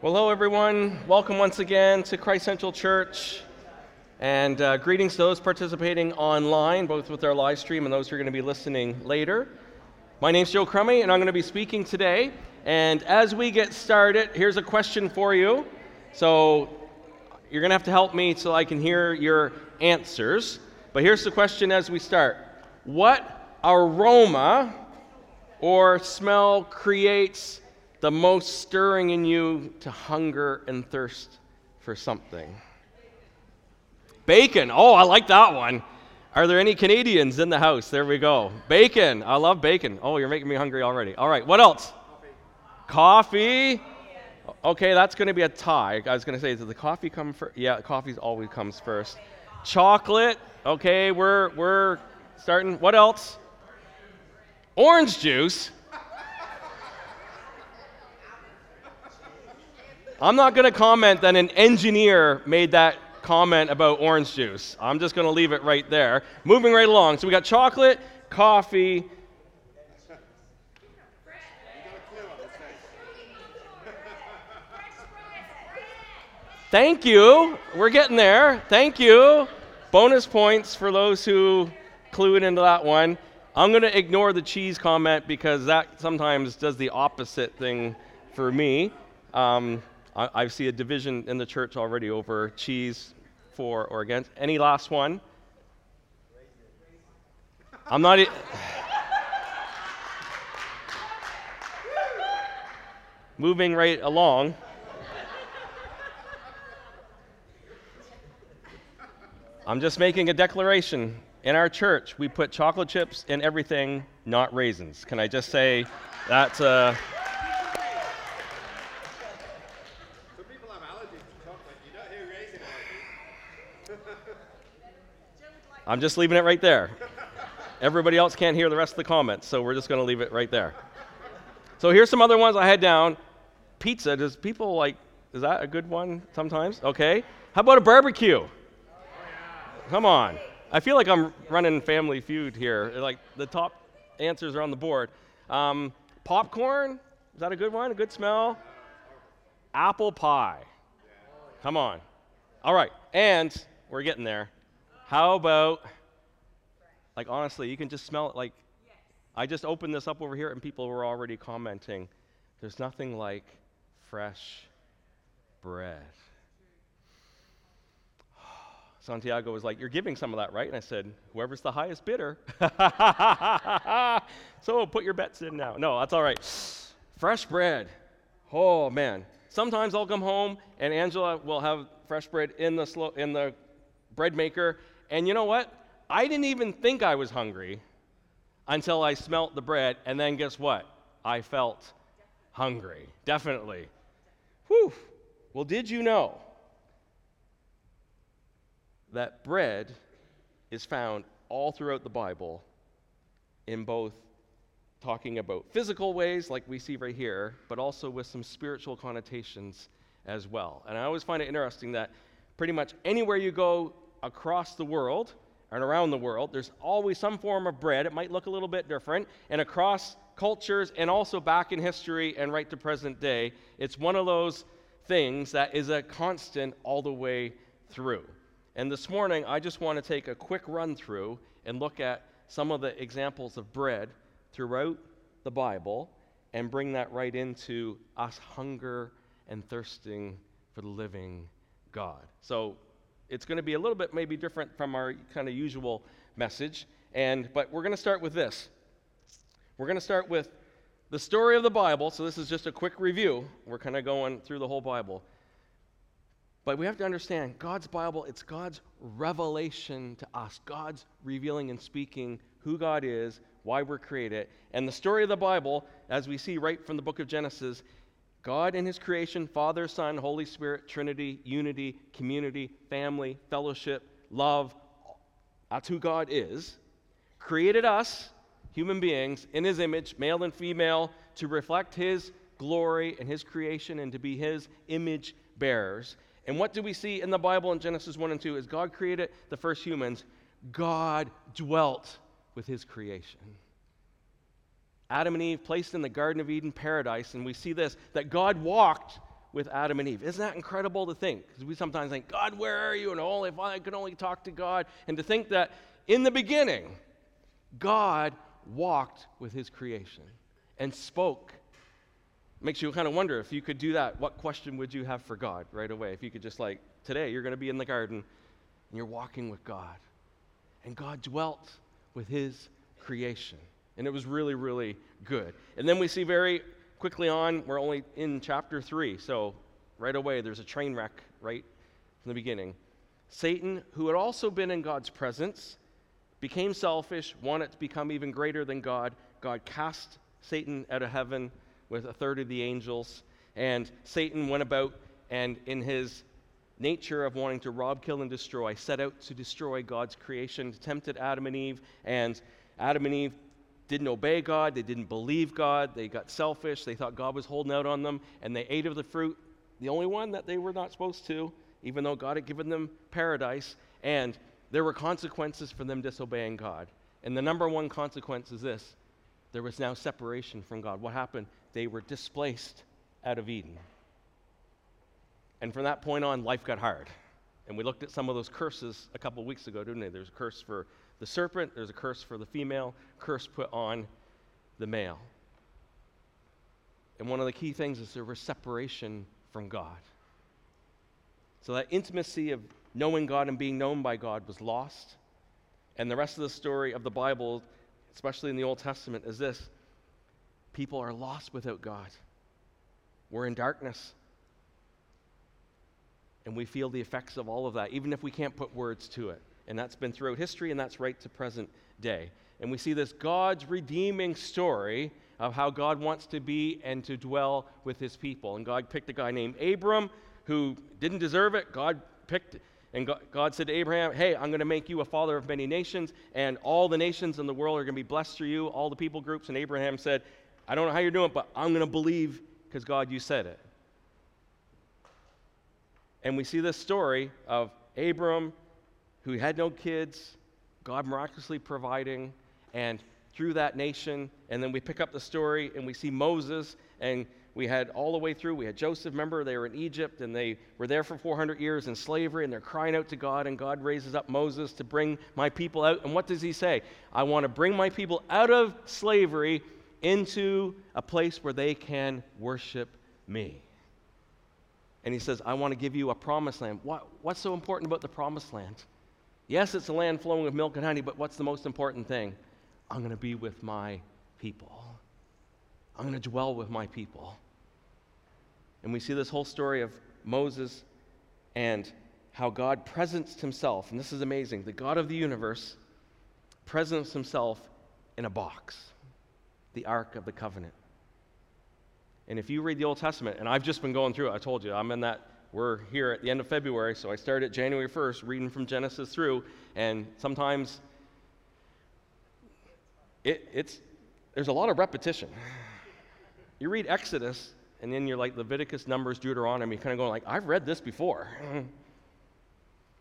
Well, hello, everyone. Welcome once again to Christ Central Church. And uh, greetings to those participating online, both with our live stream and those who are going to be listening later. My name's Joe Crummy, and I'm going to be speaking today. And as we get started, here's a question for you. So you're going to have to help me so I can hear your answers. But here's the question as we start What aroma or smell creates the most stirring in you to hunger and thirst for something? Bacon. Oh, I like that one. Are there any Canadians in the house? There we go. Bacon. I love bacon. Oh, you're making me hungry already. All right, what else? Coffee. Okay, that's going to be a tie. I was going to say, does the coffee come first? Yeah, coffee always comes first. Chocolate. Okay, we're we're starting. What else? Orange juice. I'm not going to comment that an engineer made that comment about orange juice. I'm just going to leave it right there. Moving right along. So we got chocolate, coffee. Thank you. We're getting there. Thank you. Bonus points for those who clued into that one. I'm going to ignore the cheese comment because that sometimes does the opposite thing for me. Um, I, I see a division in the church already over cheese for or against. Any last one? I'm not. E- Moving right along. I'm just making a declaration. In our church, we put chocolate chips in everything, not raisins. Can I just say that's uh, I'm just leaving it right there. Everybody else can't hear the rest of the comments, so we're just going to leave it right there. So here's some other ones I had down. Pizza, does people like, is that a good one sometimes? Okay. How about a barbecue? Come on. I feel like I'm running Family Feud here. Like the top answers are on the board. Um, popcorn, is that a good one? A good smell? Apple pie. Come on. All right. And we're getting there. How about, like, honestly, you can just smell it. Like, I just opened this up over here and people were already commenting. There's nothing like fresh bread. Santiago was like, You're giving some of that, right? And I said, Whoever's the highest bidder. so put your bets in now. No, that's all right. Fresh bread. Oh, man. Sometimes I'll come home and Angela will have fresh bread in the, slo- in the bread maker, and you know what? I didn't even think I was hungry until I smelt the bread, and then guess what? I felt hungry. Definitely. Whew. Well, did you know that bread is found all throughout the Bible in both talking about physical ways, like we see right here, but also with some spiritual connotations as well. And I always find it interesting that pretty much anywhere you go across the world and around the world, there's always some form of bread. It might look a little bit different. And across cultures and also back in history and right to present day, it's one of those things that is a constant all the way through. And this morning, I just want to take a quick run through and look at some of the examples of bread throughout the Bible and bring that right into us hunger and thirsting for the living God. So it's going to be a little bit maybe different from our kind of usual message. And but we're going to start with this. We're going to start with the story of the Bible. So this is just a quick review. We're kind of going through the whole Bible. But we have to understand God's Bible, it's God's revelation to us. God's revealing and speaking who God is, why we're created. And the story of the Bible, as we see right from the book of Genesis, God and His creation, Father, Son, Holy Spirit, Trinity, unity, community, family, fellowship, love. That's who God is. Created us, human beings, in His image, male and female, to reflect His glory and His creation and to be His image bearers. And what do we see in the Bible in Genesis 1 and 2? As God created the first humans, God dwelt with His creation. Adam and Eve placed in the Garden of Eden paradise, and we see this that God walked with Adam and Eve. Isn't that incredible to think? Because we sometimes think, God, where are you? And oh, if I could only talk to God. And to think that in the beginning, God walked with his creation and spoke. Makes you kind of wonder if you could do that, what question would you have for God right away? If you could just like, today you're going to be in the garden and you're walking with God. And God dwelt with his creation. And it was really, really good. And then we see very quickly on, we're only in chapter 3, so right away there's a train wreck right from the beginning. Satan, who had also been in God's presence, became selfish, wanted to become even greater than God. God cast Satan out of heaven with a third of the angels, and Satan went about and, in his nature of wanting to rob, kill, and destroy, set out to destroy God's creation, tempted Adam and Eve, and Adam and Eve didn't obey God, they didn't believe God, they got selfish, they thought God was holding out on them, and they ate of the fruit, the only one that they were not supposed to, even though God had given them paradise, and there were consequences for them disobeying God. And the number one consequence is this there was now separation from God. What happened? They were displaced out of Eden. And from that point on, life got hard. And we looked at some of those curses a couple weeks ago, didn't we? There's a curse for the serpent, there's a curse for the female, curse put on the male. And one of the key things is there was separation from God. So that intimacy of knowing God and being known by God was lost. And the rest of the story of the Bible, especially in the Old Testament, is this people are lost without God. We're in darkness. And we feel the effects of all of that, even if we can't put words to it. And that's been throughout history, and that's right to present day. And we see this God's redeeming story of how God wants to be and to dwell with his people. And God picked a guy named Abram who didn't deserve it. God picked, and God said to Abraham, Hey, I'm going to make you a father of many nations, and all the nations in the world are going to be blessed through you, all the people groups. And Abraham said, I don't know how you're doing but I'm going to believe because God, you said it. And we see this story of Abram who had no kids, God miraculously providing, and through that nation. And then we pick up the story and we see Moses, and we had all the way through, we had Joseph. Remember, they were in Egypt and they were there for 400 years in slavery, and they're crying out to God, and God raises up Moses to bring my people out. And what does he say? I want to bring my people out of slavery into a place where they can worship me. And he says, I want to give you a promised land. What, what's so important about the promised land? Yes, it's a land flowing with milk and honey, but what's the most important thing? I'm going to be with my people. I'm going to dwell with my people. And we see this whole story of Moses and how God presenced himself. And this is amazing. The God of the universe presents himself in a box, the Ark of the Covenant. And if you read the Old Testament, and I've just been going through it, I told you, I'm in that, we're here at the end of February, so I started January 1st reading from Genesis through, and sometimes it, it's, there's a lot of repetition. You read Exodus, and then you're like Leviticus, Numbers, Deuteronomy, kind of going like, I've read this before.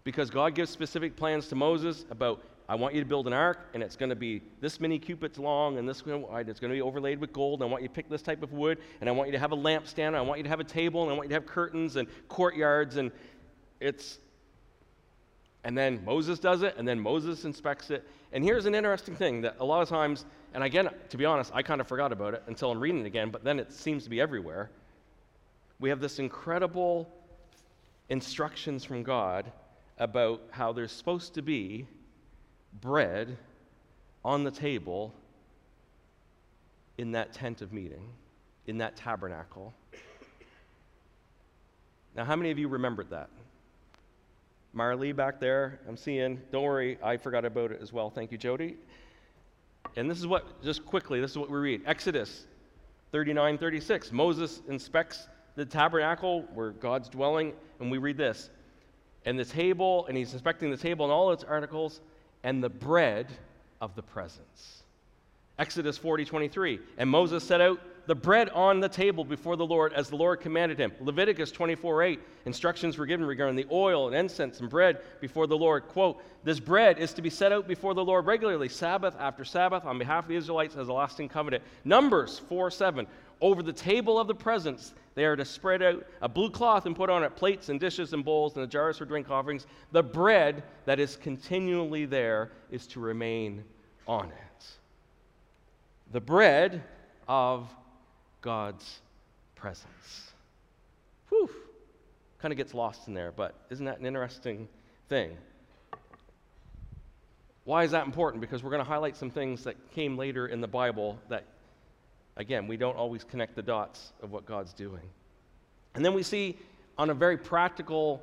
because God gives specific plans to Moses about I want you to build an ark, and it's going to be this many cubits long and this wide. It's going to be overlaid with gold. And I want you to pick this type of wood, and I want you to have a lampstand. And I want you to have a table, and I want you to have curtains and courtyards. And it's, and then Moses does it, and then Moses inspects it. And here's an interesting thing that a lot of times, and again, to be honest, I kind of forgot about it until I'm reading it again, but then it seems to be everywhere. We have this incredible instructions from God about how there's supposed to be bread on the table in that tent of meeting, in that tabernacle. Now, how many of you remembered that? Marley back there, I'm seeing. Don't worry, I forgot about it as well. Thank you, Jody. And this is what, just quickly, this is what we read Exodus 39 36. Moses inspects the tabernacle where God's dwelling, and we read this. And the table, and he's inspecting the table and all its articles, and the bread of the presence. Exodus 40 23. And Moses set out the bread on the table before the Lord as the Lord commanded him. Leviticus 24 8. Instructions were given regarding the oil and incense and bread before the Lord. Quote, This bread is to be set out before the Lord regularly, Sabbath after Sabbath, on behalf of the Israelites as a lasting covenant. Numbers 4 7. Over the table of the presence, they are to spread out a blue cloth and put on it plates and dishes and bowls and the jars for drink offerings. The bread that is continually there is to remain on it. The bread of God's presence. Whew. Kind of gets lost in there, but isn't that an interesting thing? Why is that important? Because we're going to highlight some things that came later in the Bible that Again, we don't always connect the dots of what God's doing. And then we see on a very practical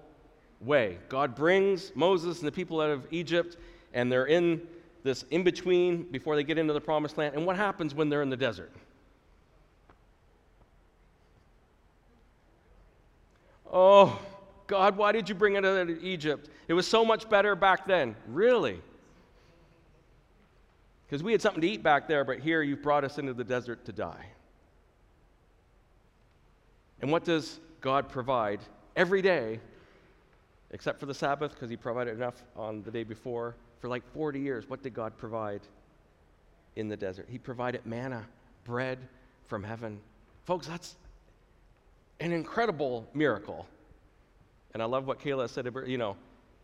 way, God brings Moses and the people out of Egypt, and they're in this in between before they get into the promised land. And what happens when they're in the desert? Oh, God, why did you bring it out of Egypt? It was so much better back then. Really? Because we had something to eat back there, but here you've brought us into the desert to die. And what does God provide every day, except for the Sabbath, because He provided enough on the day before? For like 40 years, what did God provide in the desert? He provided manna, bread from heaven. Folks, that's an incredible miracle. And I love what Kayla said about, you know,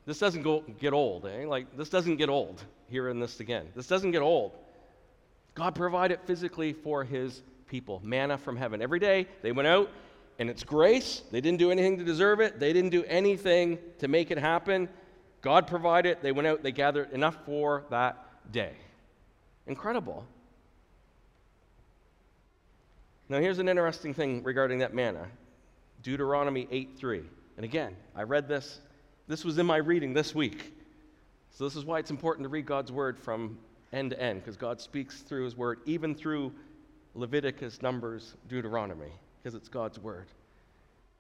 this doesn't go, get old, eh? Like, this doesn't get old here hearing this again. This doesn't get old. God provided physically for his people manna from heaven. Every day they went out, and it's grace. They didn't do anything to deserve it, they didn't do anything to make it happen. God provided. They went out, they gathered enough for that day. Incredible. Now, here's an interesting thing regarding that manna Deuteronomy 8 3. And again, I read this this was in my reading this week. So, this is why it's important to read God's word from end to end, because God speaks through his word, even through Leviticus, Numbers, Deuteronomy, because it's God's word.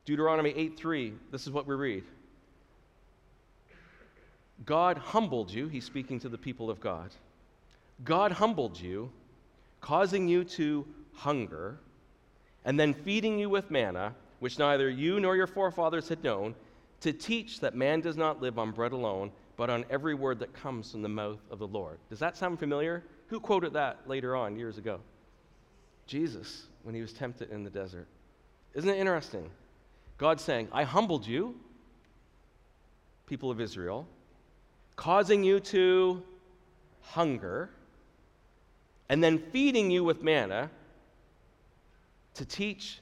Deuteronomy 8 3, this is what we read. God humbled you, he's speaking to the people of God. God humbled you, causing you to hunger, and then feeding you with manna, which neither you nor your forefathers had known to teach that man does not live on bread alone, but on every word that comes from the mouth of the Lord. Does that sound familiar? Who quoted that later on, years ago? Jesus, when he was tempted in the desert. Isn't it interesting? God saying, I humbled you, people of Israel, causing you to hunger, and then feeding you with manna to teach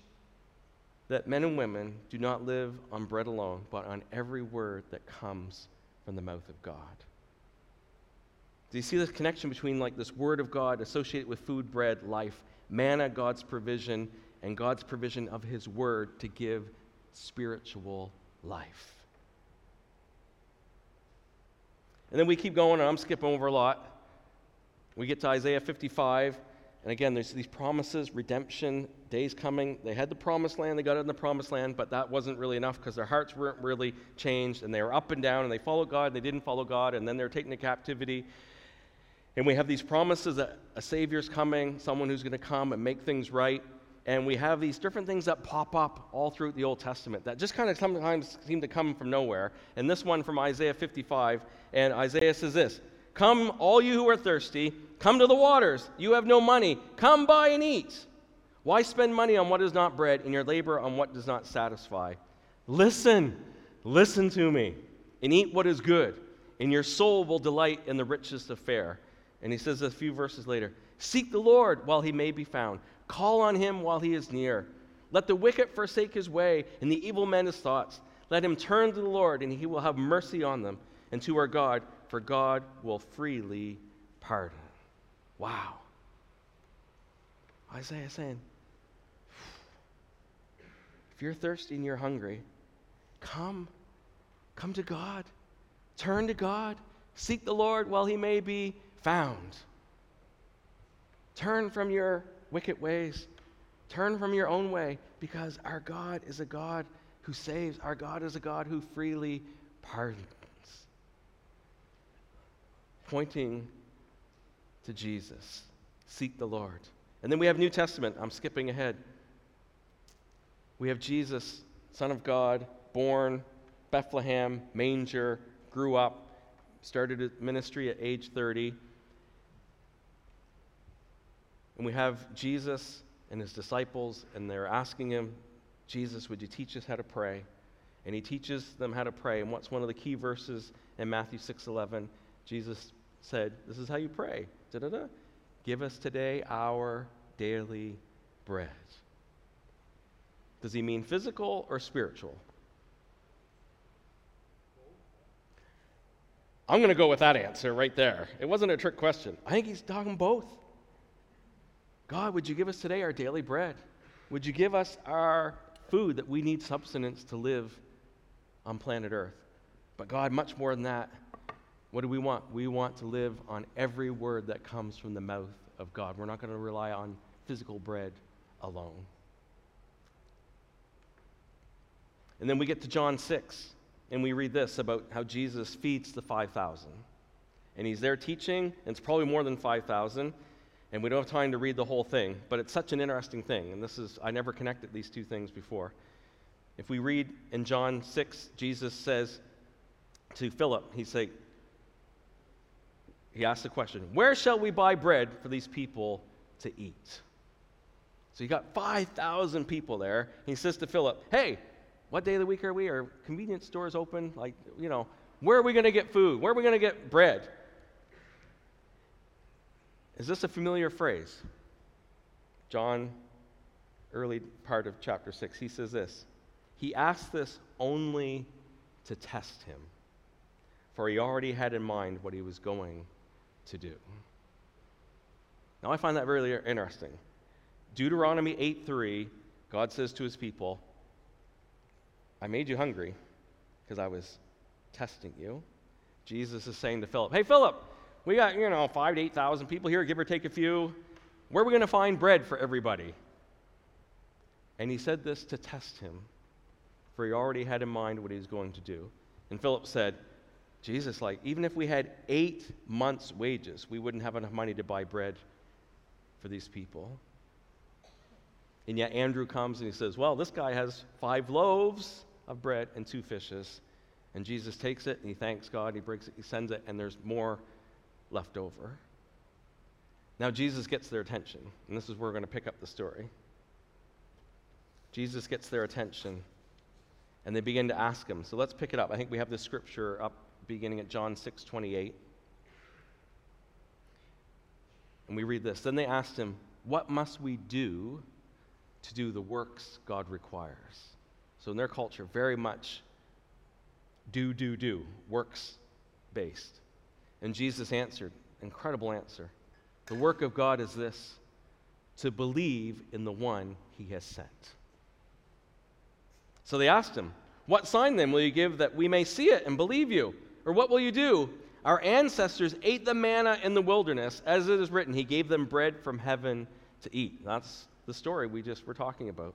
that men and women do not live on bread alone, but on every word that comes from the mouth of God. Do you see this connection between like this word of God associated with food, bread, life, manna, God's provision, and God's provision of his word to give spiritual life? And then we keep going, and I'm skipping over a lot. We get to Isaiah 55, and again, there's these promises, redemption, days coming. They had the promised land, they got it in the promised land, but that wasn't really enough because their hearts weren't really changed and they were up and down and they followed God, and they didn't follow God, and then they're taken to captivity. And we have these promises that a Savior's coming, someone who's going to come and make things right. And we have these different things that pop up all through the Old Testament that just kind of sometimes seem to come from nowhere. And this one from Isaiah 55, and Isaiah says this Come, all you who are thirsty, come to the waters. You have no money. Come buy and eat. Why spend money on what is not bread and your labor on what does not satisfy? Listen, listen to me, and eat what is good, and your soul will delight in the richest of fare. And he says a few verses later Seek the Lord while he may be found, call on him while he is near. Let the wicked forsake his way, and the evil man his thoughts. Let him turn to the Lord, and he will have mercy on them, and to our God, for God will freely pardon. Wow. Isaiah saying, if you're thirsty and you're hungry, come. Come to God. Turn to God. Seek the Lord while he may be found. Turn from your wicked ways. Turn from your own way because our God is a God who saves. Our God is a God who freely pardons. Pointing to Jesus. Seek the Lord. And then we have New Testament. I'm skipping ahead. We have Jesus, Son of God, born Bethlehem, manger, grew up, started ministry at age 30. And we have Jesus and his disciples, and they're asking him, Jesus, would you teach us how to pray? And he teaches them how to pray. And what's one of the key verses in Matthew 6:11? Jesus said, "This is how you pray. Da-da-da. Give us today our daily bread." Does he mean physical or spiritual? I'm going to go with that answer right there. It wasn't a trick question. I think he's talking both. God, would you give us today our daily bread? Would you give us our food that we need substance to live on planet Earth? But God, much more than that, what do we want? We want to live on every word that comes from the mouth of God. We're not going to rely on physical bread alone. And then we get to John 6, and we read this about how Jesus feeds the 5,000. And he's there teaching, and it's probably more than 5,000. And we don't have time to read the whole thing, but it's such an interesting thing. And this is, I never connected these two things before. If we read in John 6, Jesus says to Philip, he say, he asks the question, Where shall we buy bread for these people to eat? So you got 5,000 people there. He says to Philip, Hey, what day of the week are we? Are convenience stores open? Like, you know, where are we going to get food? Where are we going to get bread? Is this a familiar phrase? John, early part of chapter 6, he says this. He asked this only to test him, for he already had in mind what he was going to do. Now, I find that really interesting. Deuteronomy 8 3, God says to his people, I made you hungry because I was testing you. Jesus is saying to Philip, Hey, Philip, we got, you know, five to 8,000 people here, give or take a few. Where are we going to find bread for everybody? And he said this to test him, for he already had in mind what he was going to do. And Philip said, Jesus, like, even if we had eight months' wages, we wouldn't have enough money to buy bread for these people. And yet Andrew comes and he says, Well, this guy has five loaves of bread and two fishes. And Jesus takes it and he thanks God, he breaks it, he sends it, and there's more left over. Now, Jesus gets their attention, and this is where we're going to pick up the story. Jesus gets their attention, and they begin to ask him. So let's pick it up. I think we have the scripture up beginning at John 6 28. And we read this. Then they asked him, What must we do to do the works God requires? So, in their culture, very much do, do, do, works based. And Jesus answered, incredible answer. The work of God is this to believe in the one he has sent. So they asked him, What sign then will you give that we may see it and believe you? Or what will you do? Our ancestors ate the manna in the wilderness, as it is written, He gave them bread from heaven to eat. That's the story we just were talking about.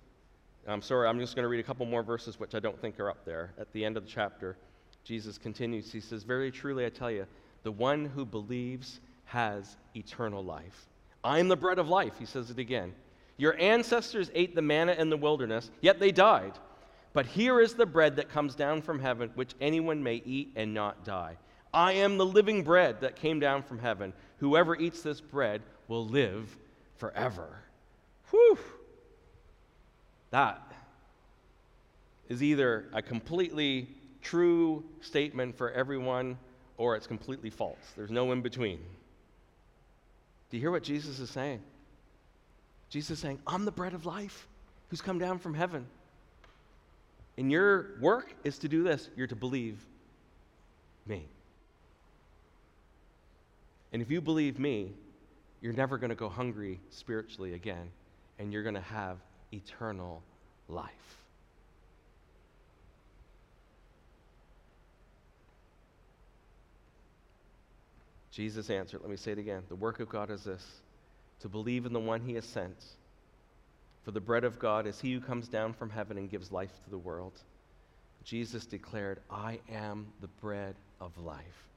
I'm sorry, I'm just going to read a couple more verses, which I don't think are up there. At the end of the chapter, Jesus continues. He says, Very truly, I tell you, the one who believes has eternal life. I am the bread of life, he says it again. Your ancestors ate the manna in the wilderness, yet they died. But here is the bread that comes down from heaven, which anyone may eat and not die. I am the living bread that came down from heaven. Whoever eats this bread will live forever. Whew! That is either a completely true statement for everyone or it's completely false. There's no in between. Do you hear what Jesus is saying? Jesus is saying, I'm the bread of life who's come down from heaven. And your work is to do this you're to believe me. And if you believe me, you're never going to go hungry spiritually again, and you're going to have eternal life. Jesus answered, let me say it again. The work of God is this to believe in the one he has sent. For the bread of God is he who comes down from heaven and gives life to the world. Jesus declared, I am the bread of life.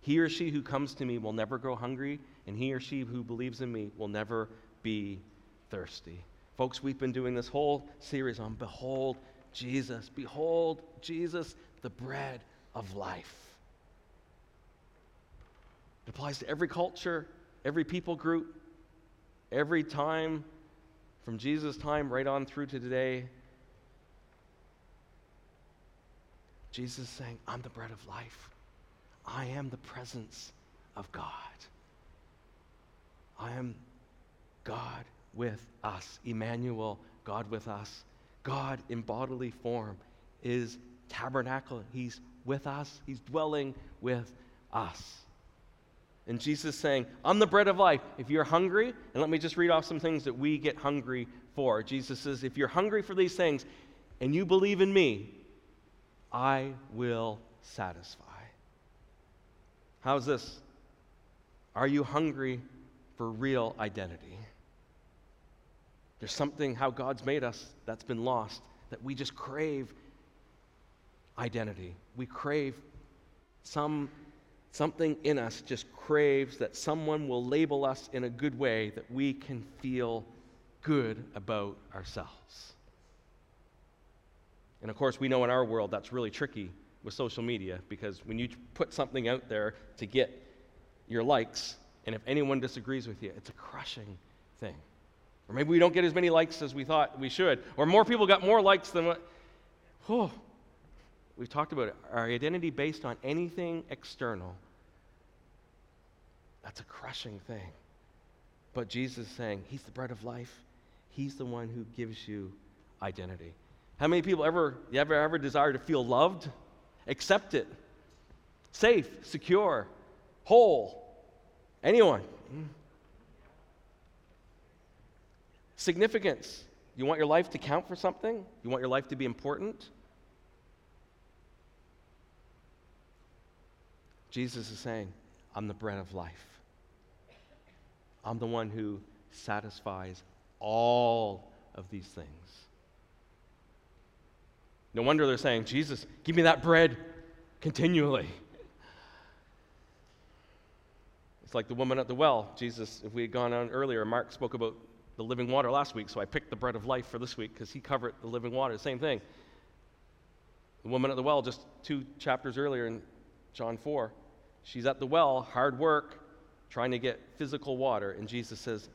He or she who comes to me will never grow hungry, and he or she who believes in me will never be thirsty. Folks, we've been doing this whole series on Behold Jesus. Behold Jesus, the bread of life. It applies to every culture, every people group, every time, from Jesus' time right on through to today. Jesus is saying, I'm the bread of life. I am the presence of God. I am God with us. Emmanuel, God with us. God in bodily form is tabernacle. He's with us, He's dwelling with us. And Jesus saying, I'm the bread of life. If you're hungry, and let me just read off some things that we get hungry for. Jesus says, If you're hungry for these things and you believe in me, I will satisfy. How's this? Are you hungry for real identity? There's something how God's made us that's been lost, that we just crave identity. We crave some something in us just craves that someone will label us in a good way that we can feel good about ourselves. And of course, we know in our world that's really tricky with social media because when you put something out there to get your likes, and if anyone disagrees with you, it's a crushing thing. Or maybe we don't get as many likes as we thought we should, or more people got more likes than what. We've talked about it. Our identity based on anything external. That's a crushing thing. But Jesus is saying, He's the bread of life. He's the one who gives you identity. How many people ever, you ever, ever desire to feel loved? Accepted, safe, secure, whole? Anyone? Significance. You want your life to count for something? You want your life to be important? Jesus is saying, I'm the bread of life. I'm the one who satisfies all of these things. No wonder they're saying, Jesus, give me that bread continually. It's like the woman at the well. Jesus, if we had gone on earlier, Mark spoke about the living water last week, so I picked the bread of life for this week because he covered the living water. Same thing. The woman at the well, just two chapters earlier in John 4, she's at the well, hard work, trying to get physical water, and Jesus says,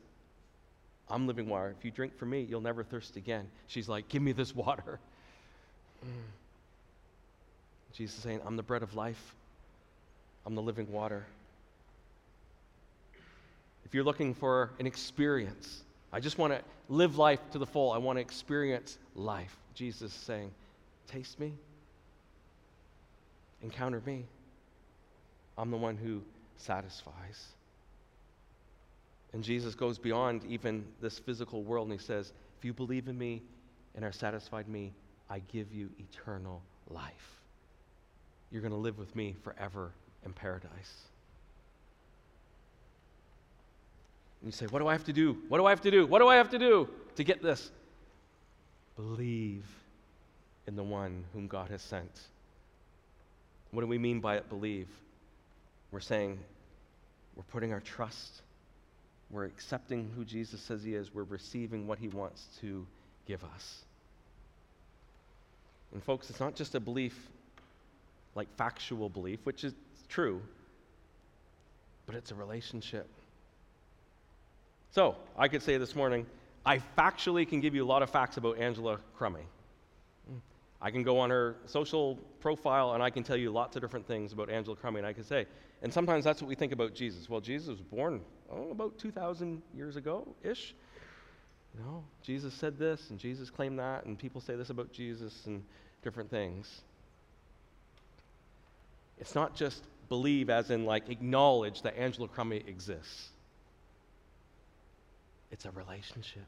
I'm living water. If you drink from me, you'll never thirst again. She's like, Give me this water. Mm. Jesus saying, I'm the bread of life, I'm the living water. If you're looking for an experience, I just want to live life to the full. I want to experience life. Jesus is saying, Taste me, encounter me. I'm the one who satisfies. And Jesus goes beyond even this physical world and he says, If you believe in me and are satisfied me, I give you eternal life. You're going to live with me forever in paradise. And you say, What do I have to do? What do I have to do? What do I have to do to get this? Believe in the one whom God has sent. What do we mean by it, believe? We're saying we're putting our trust, we're accepting who Jesus says he is, we're receiving what he wants to give us. And, folks, it's not just a belief like factual belief, which is true, but it's a relationship. So, I could say this morning, I factually can give you a lot of facts about Angela Crummy. Mm. I can go on her social profile and I can tell you lots of different things about Angela Crummy, and I can say, and sometimes that's what we think about Jesus. Well, Jesus was born oh, about 2,000 years ago ish. You know, Jesus said this, and Jesus claimed that, and people say this about Jesus and different things. It's not just believe, as in like acknowledge that Angela Crummy exists, it's a relationship.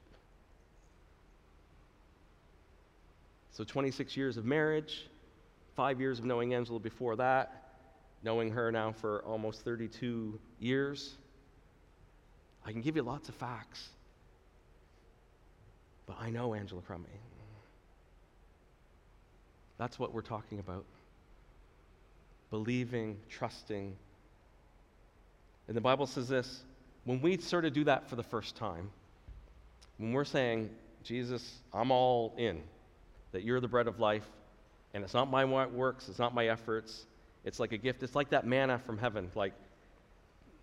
So 26 years of marriage, five years of knowing Angela before that, knowing her now for almost 32 years. I can give you lots of facts. But I know Angela Crummy. That's what we're talking about. Believing, trusting. And the Bible says this when we sort of do that for the first time, when we're saying, Jesus, I'm all in, that you're the bread of life, and it's not my works, it's not my efforts, it's like a gift. It's like that manna from heaven. Like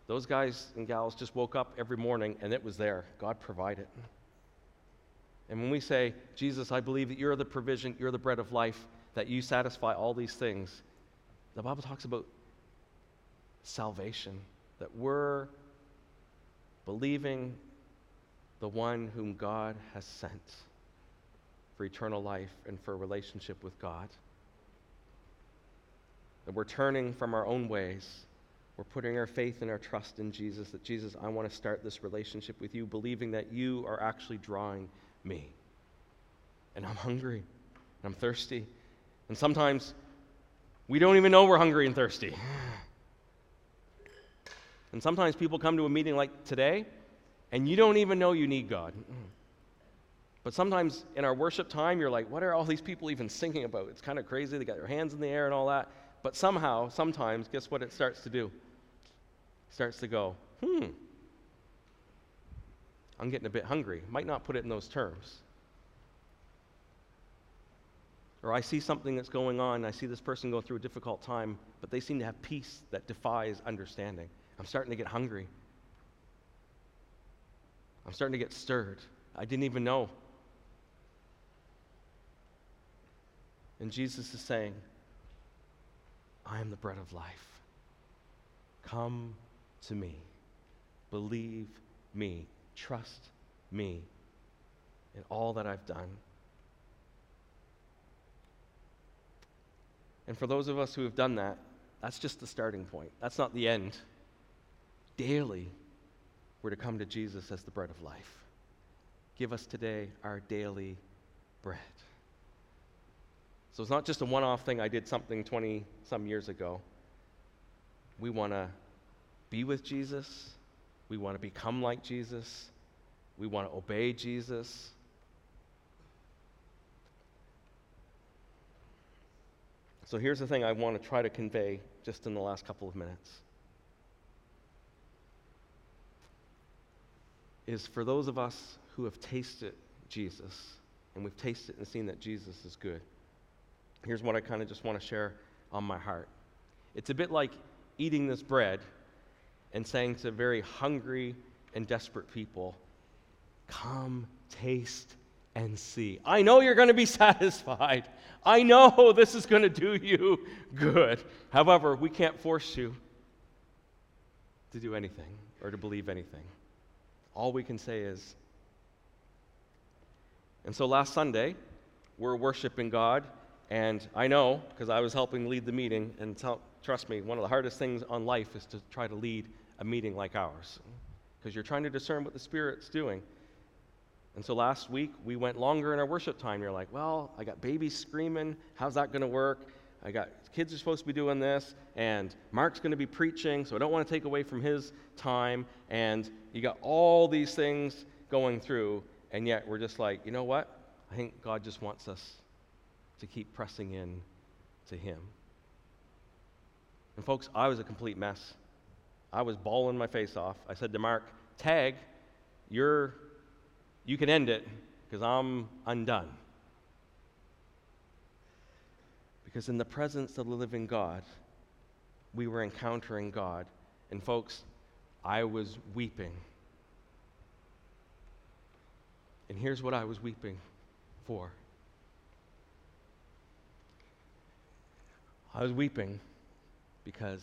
those guys and gals just woke up every morning and it was there. God provided. It and when we say, Jesus, I believe that you're the provision, you're the bread of life, that you satisfy all these things, the Bible talks about salvation, that we're believing the one whom God has sent for eternal life and for a relationship with God. That we're turning from our own ways. We're putting our faith and our trust in Jesus. That Jesus, I want to start this relationship with you, believing that you are actually drawing me. And I'm hungry, and I'm thirsty. And sometimes we don't even know we're hungry and thirsty. And sometimes people come to a meeting like today, and you don't even know you need God. But sometimes in our worship time, you're like, what are all these people even singing about? It's kind of crazy. They got their hands in the air and all that. But somehow, sometimes, guess what it starts to do? It starts to go, hmm, I'm getting a bit hungry. Might not put it in those terms. Or I see something that's going on, I see this person go through a difficult time, but they seem to have peace that defies understanding. I'm starting to get hungry. I'm starting to get stirred. I didn't even know. And Jesus is saying, I am the bread of life. Come to me. Believe me. Trust me in all that I've done. And for those of us who have done that, that's just the starting point. That's not the end. Daily, we're to come to Jesus as the bread of life. Give us today our daily bread. So it's not just a one off thing, I did something 20 some years ago. We want to be with Jesus, we want to become like Jesus, we want to obey Jesus. So here's the thing I want to try to convey just in the last couple of minutes. Is for those of us who have tasted Jesus, and we've tasted and seen that Jesus is good, here's what I kind of just want to share on my heart. It's a bit like eating this bread and saying to very hungry and desperate people, Come, taste, and see. I know you're going to be satisfied. I know this is going to do you good. However, we can't force you to do anything or to believe anything. All we can say is, and so last Sunday, we're worshiping God, and I know because I was helping lead the meeting, and tell, trust me, one of the hardest things on life is to try to lead a meeting like ours because you're trying to discern what the Spirit's doing. And so last week, we went longer in our worship time. You're like, well, I got babies screaming. How's that going to work? I got kids are supposed to be doing this, and Mark's going to be preaching, so I don't want to take away from his time. And you got all these things going through, and yet we're just like, you know what? I think God just wants us to keep pressing in to Him. And folks, I was a complete mess. I was bawling my face off. I said to Mark, Tag, you're you can end it because I'm undone. Because in the presence of the living God, we were encountering God. And folks, I was weeping. And here's what I was weeping for I was weeping because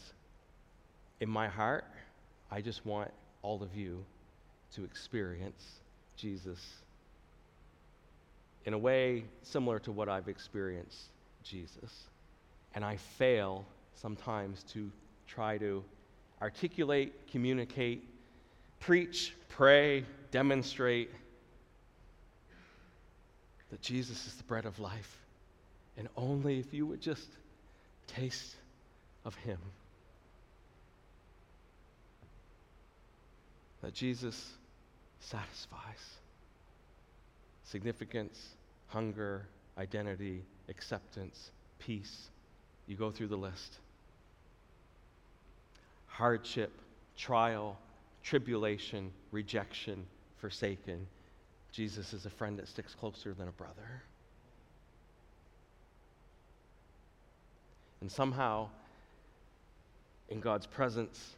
in my heart, I just want all of you to experience Jesus in a way similar to what I've experienced Jesus. And I fail sometimes to try to articulate, communicate, preach, pray, demonstrate that Jesus is the bread of life And only if you would just taste of Him. That Jesus satisfies significance, hunger, identity, acceptance, peace. You go through the list. Hardship, trial, tribulation, rejection, forsaken. Jesus is a friend that sticks closer than a brother. And somehow, in God's presence,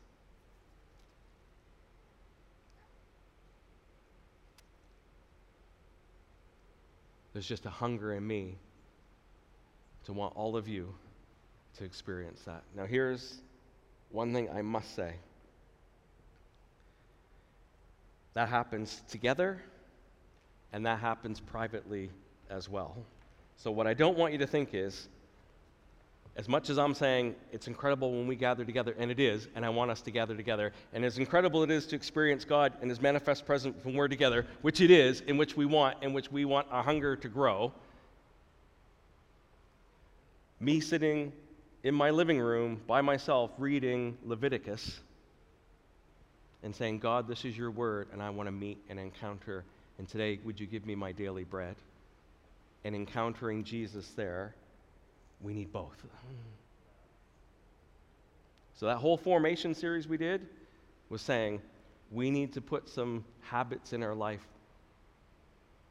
there's just a hunger in me to want all of you to experience that. Now, here's one thing I must say that happens together, and that happens privately as well. So, what I don't want you to think is as much as I'm saying it's incredible when we gather together, and it is, and I want us to gather together, and as incredible it is to experience God and His manifest presence when we're together, which it is, in which we want, in which we want our hunger to grow, me sitting in my living room by myself reading Leviticus and saying, God, this is your word, and I want to meet and encounter, and today would you give me my daily bread? And encountering Jesus there we need both. So, that whole formation series we did was saying we need to put some habits in our life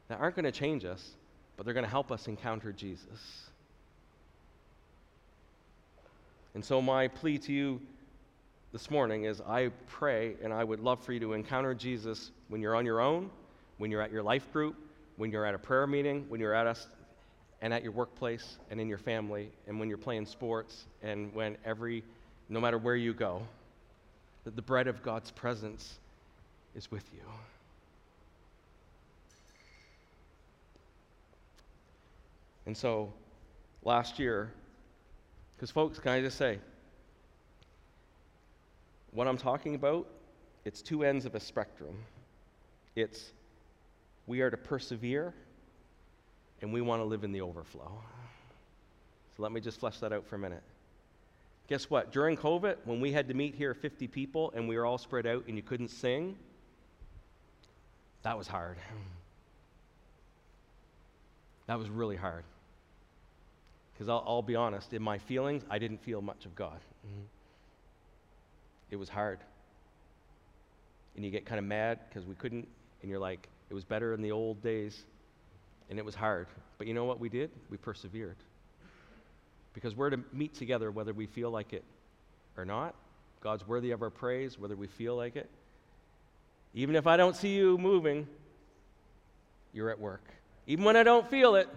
that aren't going to change us, but they're going to help us encounter Jesus. And so, my plea to you this morning is I pray and I would love for you to encounter Jesus when you're on your own, when you're at your life group, when you're at a prayer meeting, when you're at us and at your workplace and in your family and when you're playing sports and when every, no matter where you go, that the bread of God's presence is with you. And so, last year, because folks, can I just say, what I'm talking about, it's two ends of a spectrum. It's we are to persevere and we want to live in the overflow. So let me just flesh that out for a minute. Guess what? During COVID, when we had to meet here 50 people and we were all spread out and you couldn't sing, that was hard. That was really hard. Because I'll, I'll, be honest, in my feelings, I didn't feel much of God. Mm-hmm. It was hard. And you get kind of mad because we couldn't, and you're like, it was better in the old days and it was hard. But you know what we did? We persevered. Because we're to meet together whether we feel like it or not. God's worthy of our praise, whether we feel like it. Even if I don't see you moving, you're at work. Even when I don't feel it,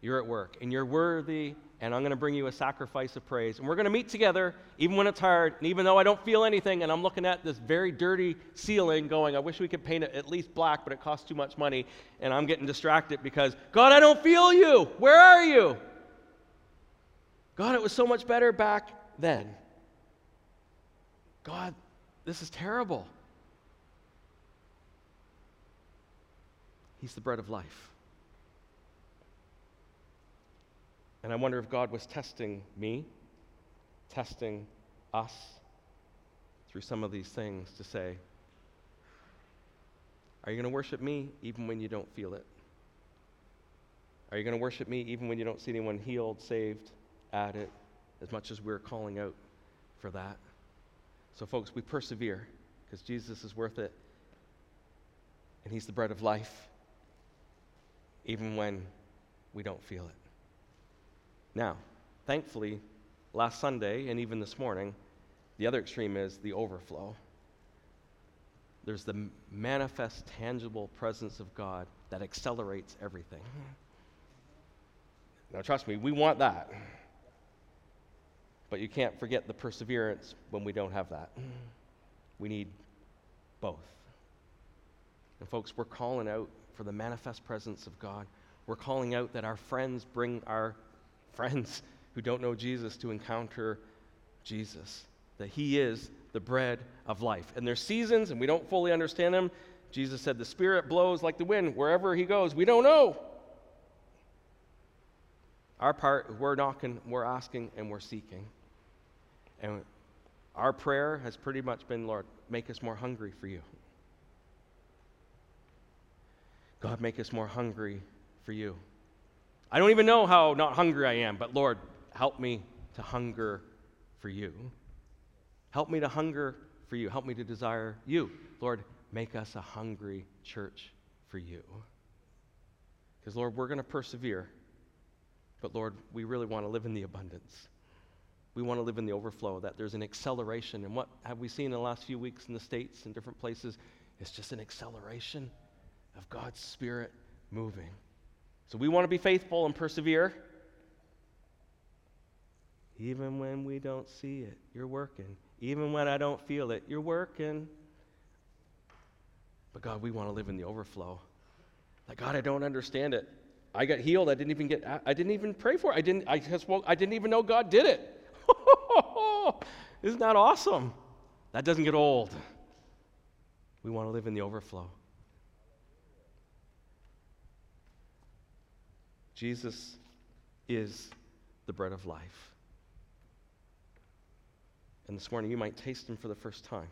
you're at work. And you're worthy and I'm going to bring you a sacrifice of praise. And we're going to meet together, even when it's hard, and even though I don't feel anything, and I'm looking at this very dirty ceiling going, I wish we could paint it at least black, but it costs too much money. And I'm getting distracted because, God, I don't feel you. Where are you? God, it was so much better back then. God, this is terrible. He's the bread of life. And I wonder if God was testing me, testing us through some of these things to say, Are you going to worship me even when you don't feel it? Are you going to worship me even when you don't see anyone healed, saved, added, as much as we're calling out for that? So, folks, we persevere because Jesus is worth it. And He's the bread of life, even when we don't feel it. Now, thankfully, last Sunday and even this morning, the other extreme is the overflow. There's the manifest, tangible presence of God that accelerates everything. Now, trust me, we want that. But you can't forget the perseverance when we don't have that. We need both. And, folks, we're calling out for the manifest presence of God. We're calling out that our friends bring our friends who don't know Jesus to encounter Jesus, that He is the bread of life. And there's seasons, and we don't fully understand them. Jesus said, The Spirit blows like the wind wherever He goes. We don't know. Our part, we're knocking, we're asking, and we're seeking. And our prayer has pretty much been, Lord, make us more hungry for you. God, make us more hungry for you. I don't even know how not hungry I am, but Lord, help me to hunger for you. Help me to hunger for you. Help me to desire you. Lord, make us a hungry church for you. Because, Lord, we're going to persevere. But, Lord, we really want to live in the abundance. We want to live in the overflow, that there's an acceleration. And what have we seen in the last few weeks in the States and different places? It's just an acceleration of God's Spirit moving. So we want to be faithful and persevere. Even when we don't see it, you're working. Even when I don't feel it, you're working. But God, we want to live in the overflow. Like, God, I don't understand it. I got healed. I didn't even get, I didn't even pray for it. I didn't, I, just, I didn't even know God did it. Isn't that awesome? That doesn't get old. We want to live in the overflow. Jesus is the bread of life. And this morning, you might taste him for the first time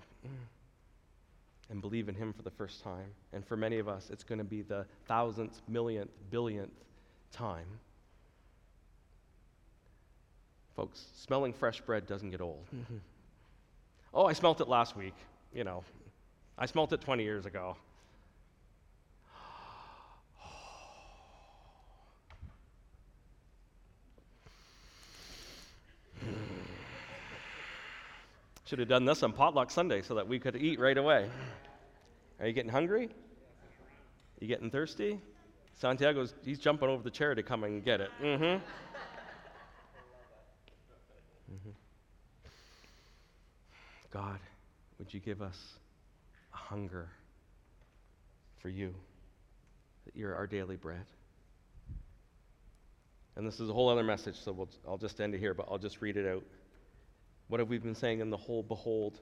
and believe in him for the first time. And for many of us, it's going to be the thousandth, millionth, billionth time. Folks, smelling fresh bread doesn't get old. Mm-hmm. Oh, I smelt it last week. You know, I smelt it 20 years ago. Should have done this on Potluck Sunday so that we could eat right away. Are you getting hungry? You getting thirsty? Santiago's he's jumping over the chair to come and get it. Mm-hmm. mm-hmm. God, would you give us a hunger for you, that you're our daily bread? And this is a whole other message, so we'll, I'll just end it here, but I'll just read it out. What have we been saying in the whole behold?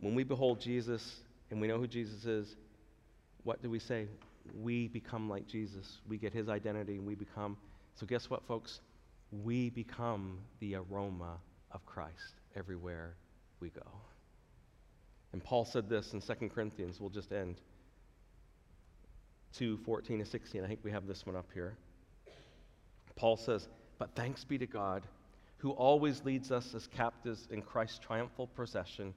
When we behold Jesus and we know who Jesus is, what do we say? We become like Jesus. We get his identity and we become. So, guess what, folks? We become the aroma of Christ everywhere we go. And Paul said this in 2 Corinthians. We'll just end. 2 14 to 16. I think we have this one up here. Paul says, But thanks be to God who always leads us as captives in Christ's triumphal procession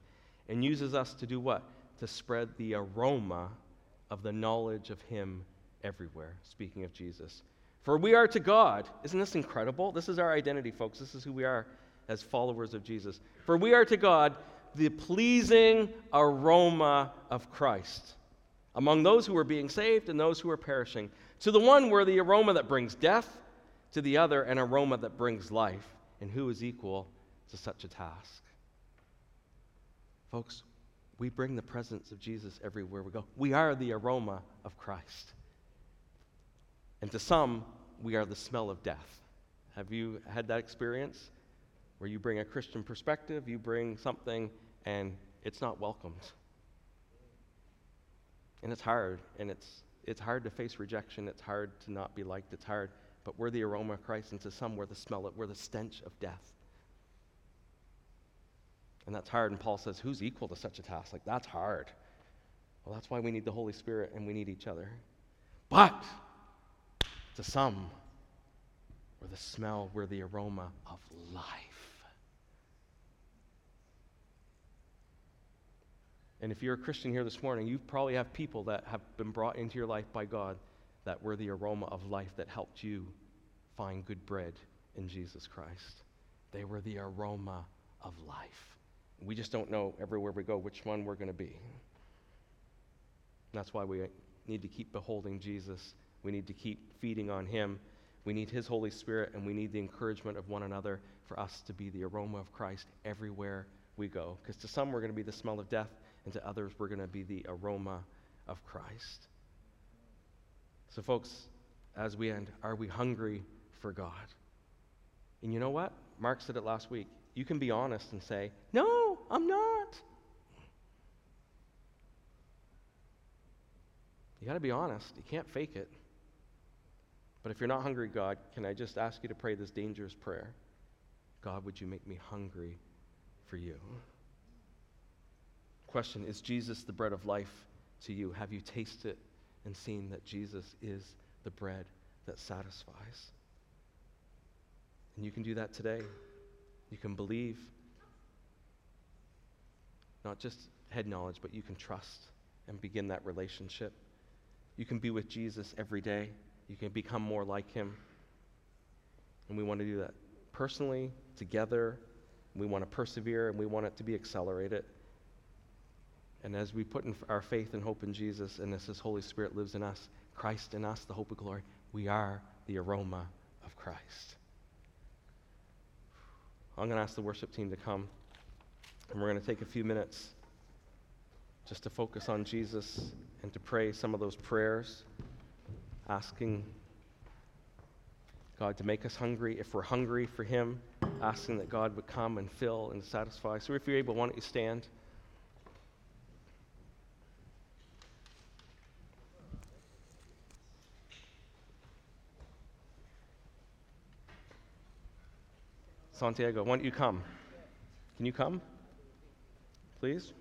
and uses us to do what? To spread the aroma of the knowledge of Him everywhere. Speaking of Jesus. For we are to God. Isn't this incredible? This is our identity, folks. This is who we are as followers of Jesus. For we are to God the pleasing aroma of Christ among those who are being saved and those who are perishing. To the one, we're the aroma that brings death, to the other, an aroma that brings life and who is equal to such a task? Folks, we bring the presence of Jesus everywhere we go. We are the aroma of Christ. And to some, we are the smell of death. Have you had that experience where you bring a Christian perspective, you bring something, and it's not welcomed? And it's hard, and it's, it's hard to face rejection. It's hard to not be liked. It's hard but we're the aroma of Christ, and to some, we're the smell of, we're the stench of death. And that's hard. And Paul says, Who's equal to such a task? Like, that's hard. Well, that's why we need the Holy Spirit and we need each other. But to some, we're the smell, we're the aroma of life. And if you're a Christian here this morning, you probably have people that have been brought into your life by God that were the aroma of life that helped you find good bread in Jesus Christ. They were the aroma of life. We just don't know everywhere we go which one we're going to be. That's why we need to keep beholding Jesus. We need to keep feeding on Him. We need His Holy Spirit, and we need the encouragement of one another for us to be the aroma of Christ everywhere we go. Because to some, we're going to be the smell of death, and to others, we're going to be the aroma of Christ. So, folks, as we end, are we hungry for God? And you know what? Mark said it last week. You can be honest and say, No, I'm not. You got to be honest. You can't fake it. But if you're not hungry, God, can I just ask you to pray this dangerous prayer? God, would you make me hungry for you? Question Is Jesus the bread of life to you? Have you tasted and seeing that Jesus is the bread that satisfies? And you can do that today. You can believe, not just head knowledge, but you can trust and begin that relationship. You can be with Jesus every day. You can become more like him. And we want to do that personally, together. We want to persevere and we want it to be accelerated. And as we put in our faith and hope in Jesus, and as His Holy Spirit lives in us, Christ in us, the hope of glory, we are the aroma of Christ. I'm going to ask the worship team to come, and we're going to take a few minutes just to focus on Jesus and to pray some of those prayers, asking God to make us hungry. If we're hungry for Him, asking that God would come and fill and satisfy. So if you're able, why don't you stand? Santiago, why don't you come? Can you come? Please?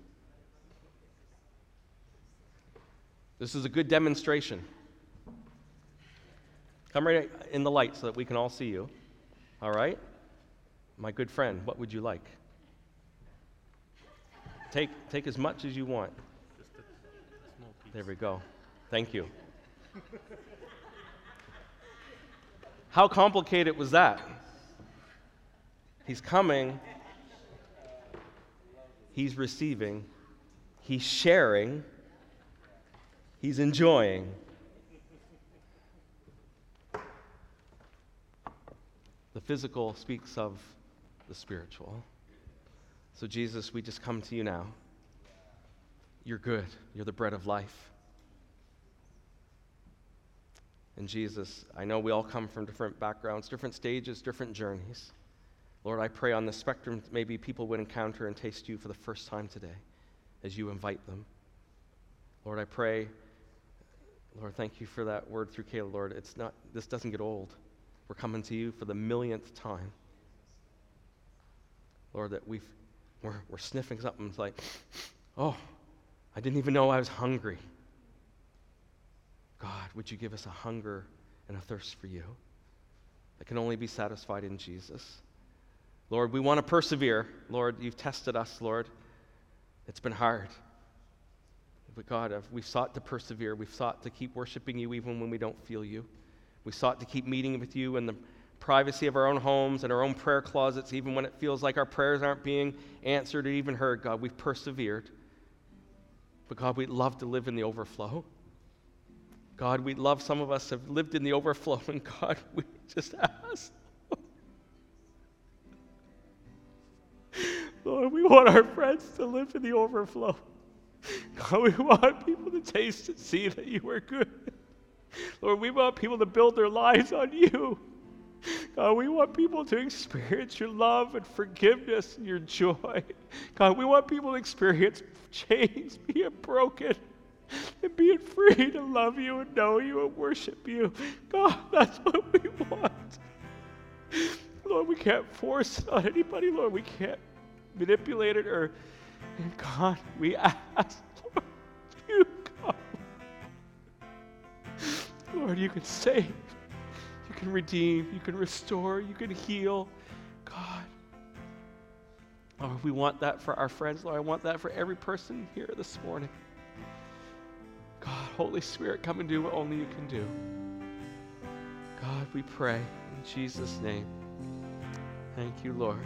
This is a good demonstration. Come right in the light so that we can all see you. All right? My good friend, what would you like? Take, take as much as you want. There we go. Thank you. How complicated was that? He's coming, he's receiving, he's sharing, he's enjoying. The physical speaks of the spiritual. So, Jesus, we just come to you now. You're good, you're the bread of life. And Jesus, I know we all come from different backgrounds, different stages, different journeys. Lord, I pray on the spectrum, maybe people would encounter and taste you for the first time today as you invite them. Lord, I pray, Lord, thank you for that word through Kayla, Lord. It's not, this doesn't get old. We're coming to you for the millionth time. Lord, that we've, we're, we're sniffing something. It's like, oh, I didn't even know I was hungry. God, would you give us a hunger and a thirst for you that can only be satisfied in Jesus? Lord, we want to persevere. Lord, you've tested us, Lord. It's been hard. But God, we've sought to persevere. We've sought to keep worshiping you even when we don't feel you. We sought to keep meeting with you in the privacy of our own homes and our own prayer closets, even when it feels like our prayers aren't being answered or even heard. God, we've persevered. But God, we'd love to live in the overflow. God, we'd love, some of us have lived in the overflow, and God, we just ask Lord, we want our friends to live in the overflow. God, we want people to taste and see that you are good. Lord, we want people to build their lives on you. God, we want people to experience your love and forgiveness and your joy. God, we want people to experience chains being broken and being free to love you and know you and worship you. God, that's what we want. Lord, we can't force it on anybody. Lord, we can't manipulated or and God, we ask, Lord, you come. Lord, you can save, you can redeem, you can restore, you can heal. God. Oh, we want that for our friends, Lord. I want that for every person here this morning. God, Holy Spirit, come and do what only you can do. God, we pray in Jesus' name. Thank you, Lord.